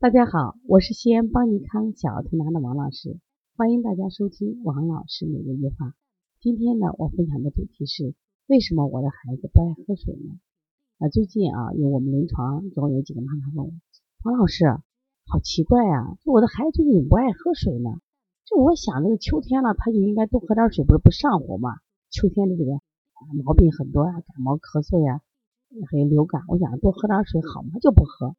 大家好，我是西安邦尼康小儿推拿的王老师，欢迎大家收听王老师每日一话。今天呢，我分享的主题是为什么我的孩子不爱喝水呢？啊，最近啊，有我们临床总有几个妈妈问我，王老师，好奇怪啊，就我的孩子最近不爱喝水呢？就我想，这个秋天了，他就应该多喝点水，不是不上火吗？秋天的这个毛病很多啊，感冒、咳嗽呀，还有流感，我想多喝点水好吗？就不喝。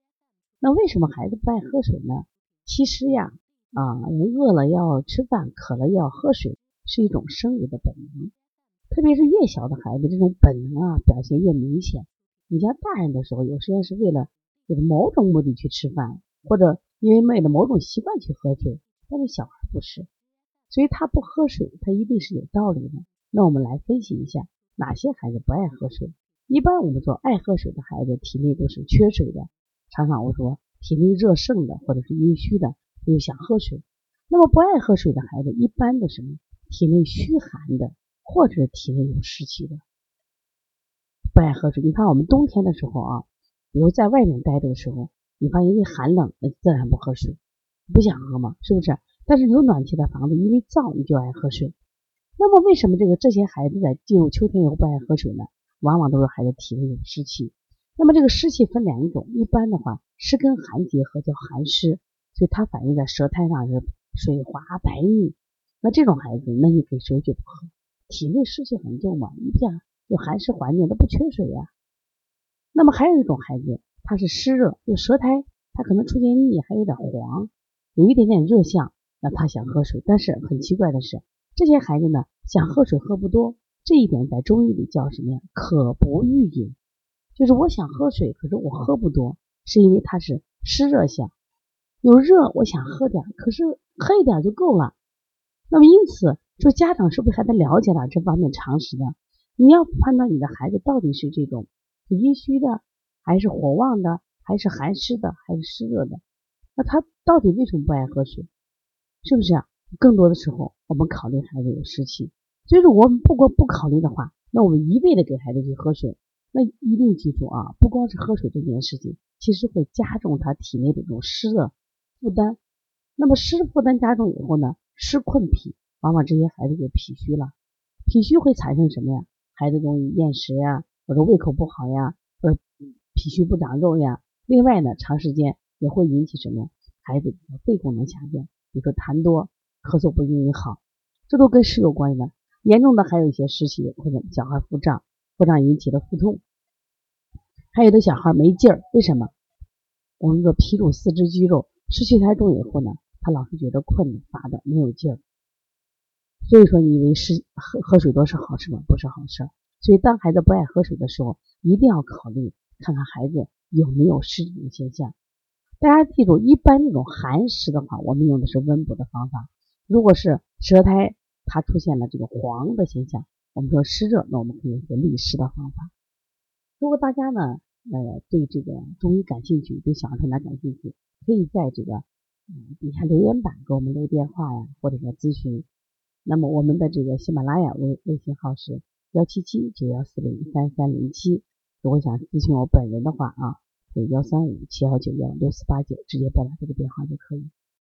那为什么孩子不爱喝水呢？其实呀，啊，人饿了要吃饭，渴了要喝水，是一种生理的本能。特别是越小的孩子，这种本能啊表现越明显。你像大人的时候，有时间是为了为了某种目的去吃饭，或者因为为了某种习惯去喝水，但是小孩不是，所以他不喝水，他一定是有道理的。那我们来分析一下，哪些孩子不爱喝水？一般我们说爱喝水的孩子，体内都是缺水的。常常我说体内热盛的或者是阴虚的，他就想喝水。那么不爱喝水的孩子，一般的什么体内虚寒的，或者体内有湿气的，不爱喝水。你看我们冬天的时候啊，比如在外面待着的时候，你发现一寒冷，那自然不喝水，不想喝嘛，是不是？但是有暖气的房子，因为燥，你就爱喝水。那么为什么这个这些孩子在进入秋天以后不爱喝水呢？往往都是孩子体内有湿气。那么这个湿气分两种，一般的话湿跟寒结合叫寒湿，所以它反映在舌苔上是水滑白腻。那这种孩子，那你给水就不喝，体内湿气很重嘛，一片有寒湿环境都不缺水呀。那么还有一种孩子，他是湿热，就舌苔他可能出现腻，还有点黄，有一点点热象，那他想喝水，但是很奇怪的是，这些孩子呢想喝水喝不多，这一点在中医里叫什么呀？渴不欲饮。就是我想喝水，可是我喝不多，是因为它是湿热象，有热我想喝点，可是喝一点就够了。那么因此，说家长是不是还得了解点这方面常识呢？你要判断你的孩子到底是这种阴虚的，还是火旺的，还是寒湿的，还是湿热的？那他到底为什么不爱喝水？是不是？更多的时候，我们考虑孩子有湿气，所以说我们不过不考虑的话，那我们一味的给孩子去喝水。那一定记住啊，不光是喝水这件事情，其实会加重他体内的这种湿的负担。那么湿负担加重以后呢，湿困脾，往往这些孩子就脾虚了。脾虚会产生什么呀？孩子容易厌食呀，或者胃口不好呀，或者脾虚不长肉呀。另外呢，长时间也会引起什么呀？孩子肺功能下降，比如说痰多、咳嗽不容易好，这都跟湿有关系的。严重的还有一些湿气或者小孩腹胀。腹胀引起的腹痛，还有的小孩没劲儿，为什么？我们说脾主四肢肌肉，湿气太重以后呢，他老是觉得困、乏的，没有劲儿。所以说，你以为是喝喝水多是好事吗？不是好事。所以，当孩子不爱喝水的时候，一定要考虑看看孩子有没有湿疹的现象。大家记住，一般这种寒湿的话，我们用的是温补的方法。如果是舌苔它出现了这个黄的现象，我们说湿热，那我们可以用个利湿的方法。如果大家呢，呃，对这个中医感兴趣，对小儿推拿感兴趣，可以在这个嗯底下留言板给我们留电话呀，或者说咨询。那么我们的这个喜马拉雅微微信号是幺七七九幺四零三三零七。如果想咨询我本人的话啊，可以幺三五七幺九幺六四八九，直接拨打这个电话就可以。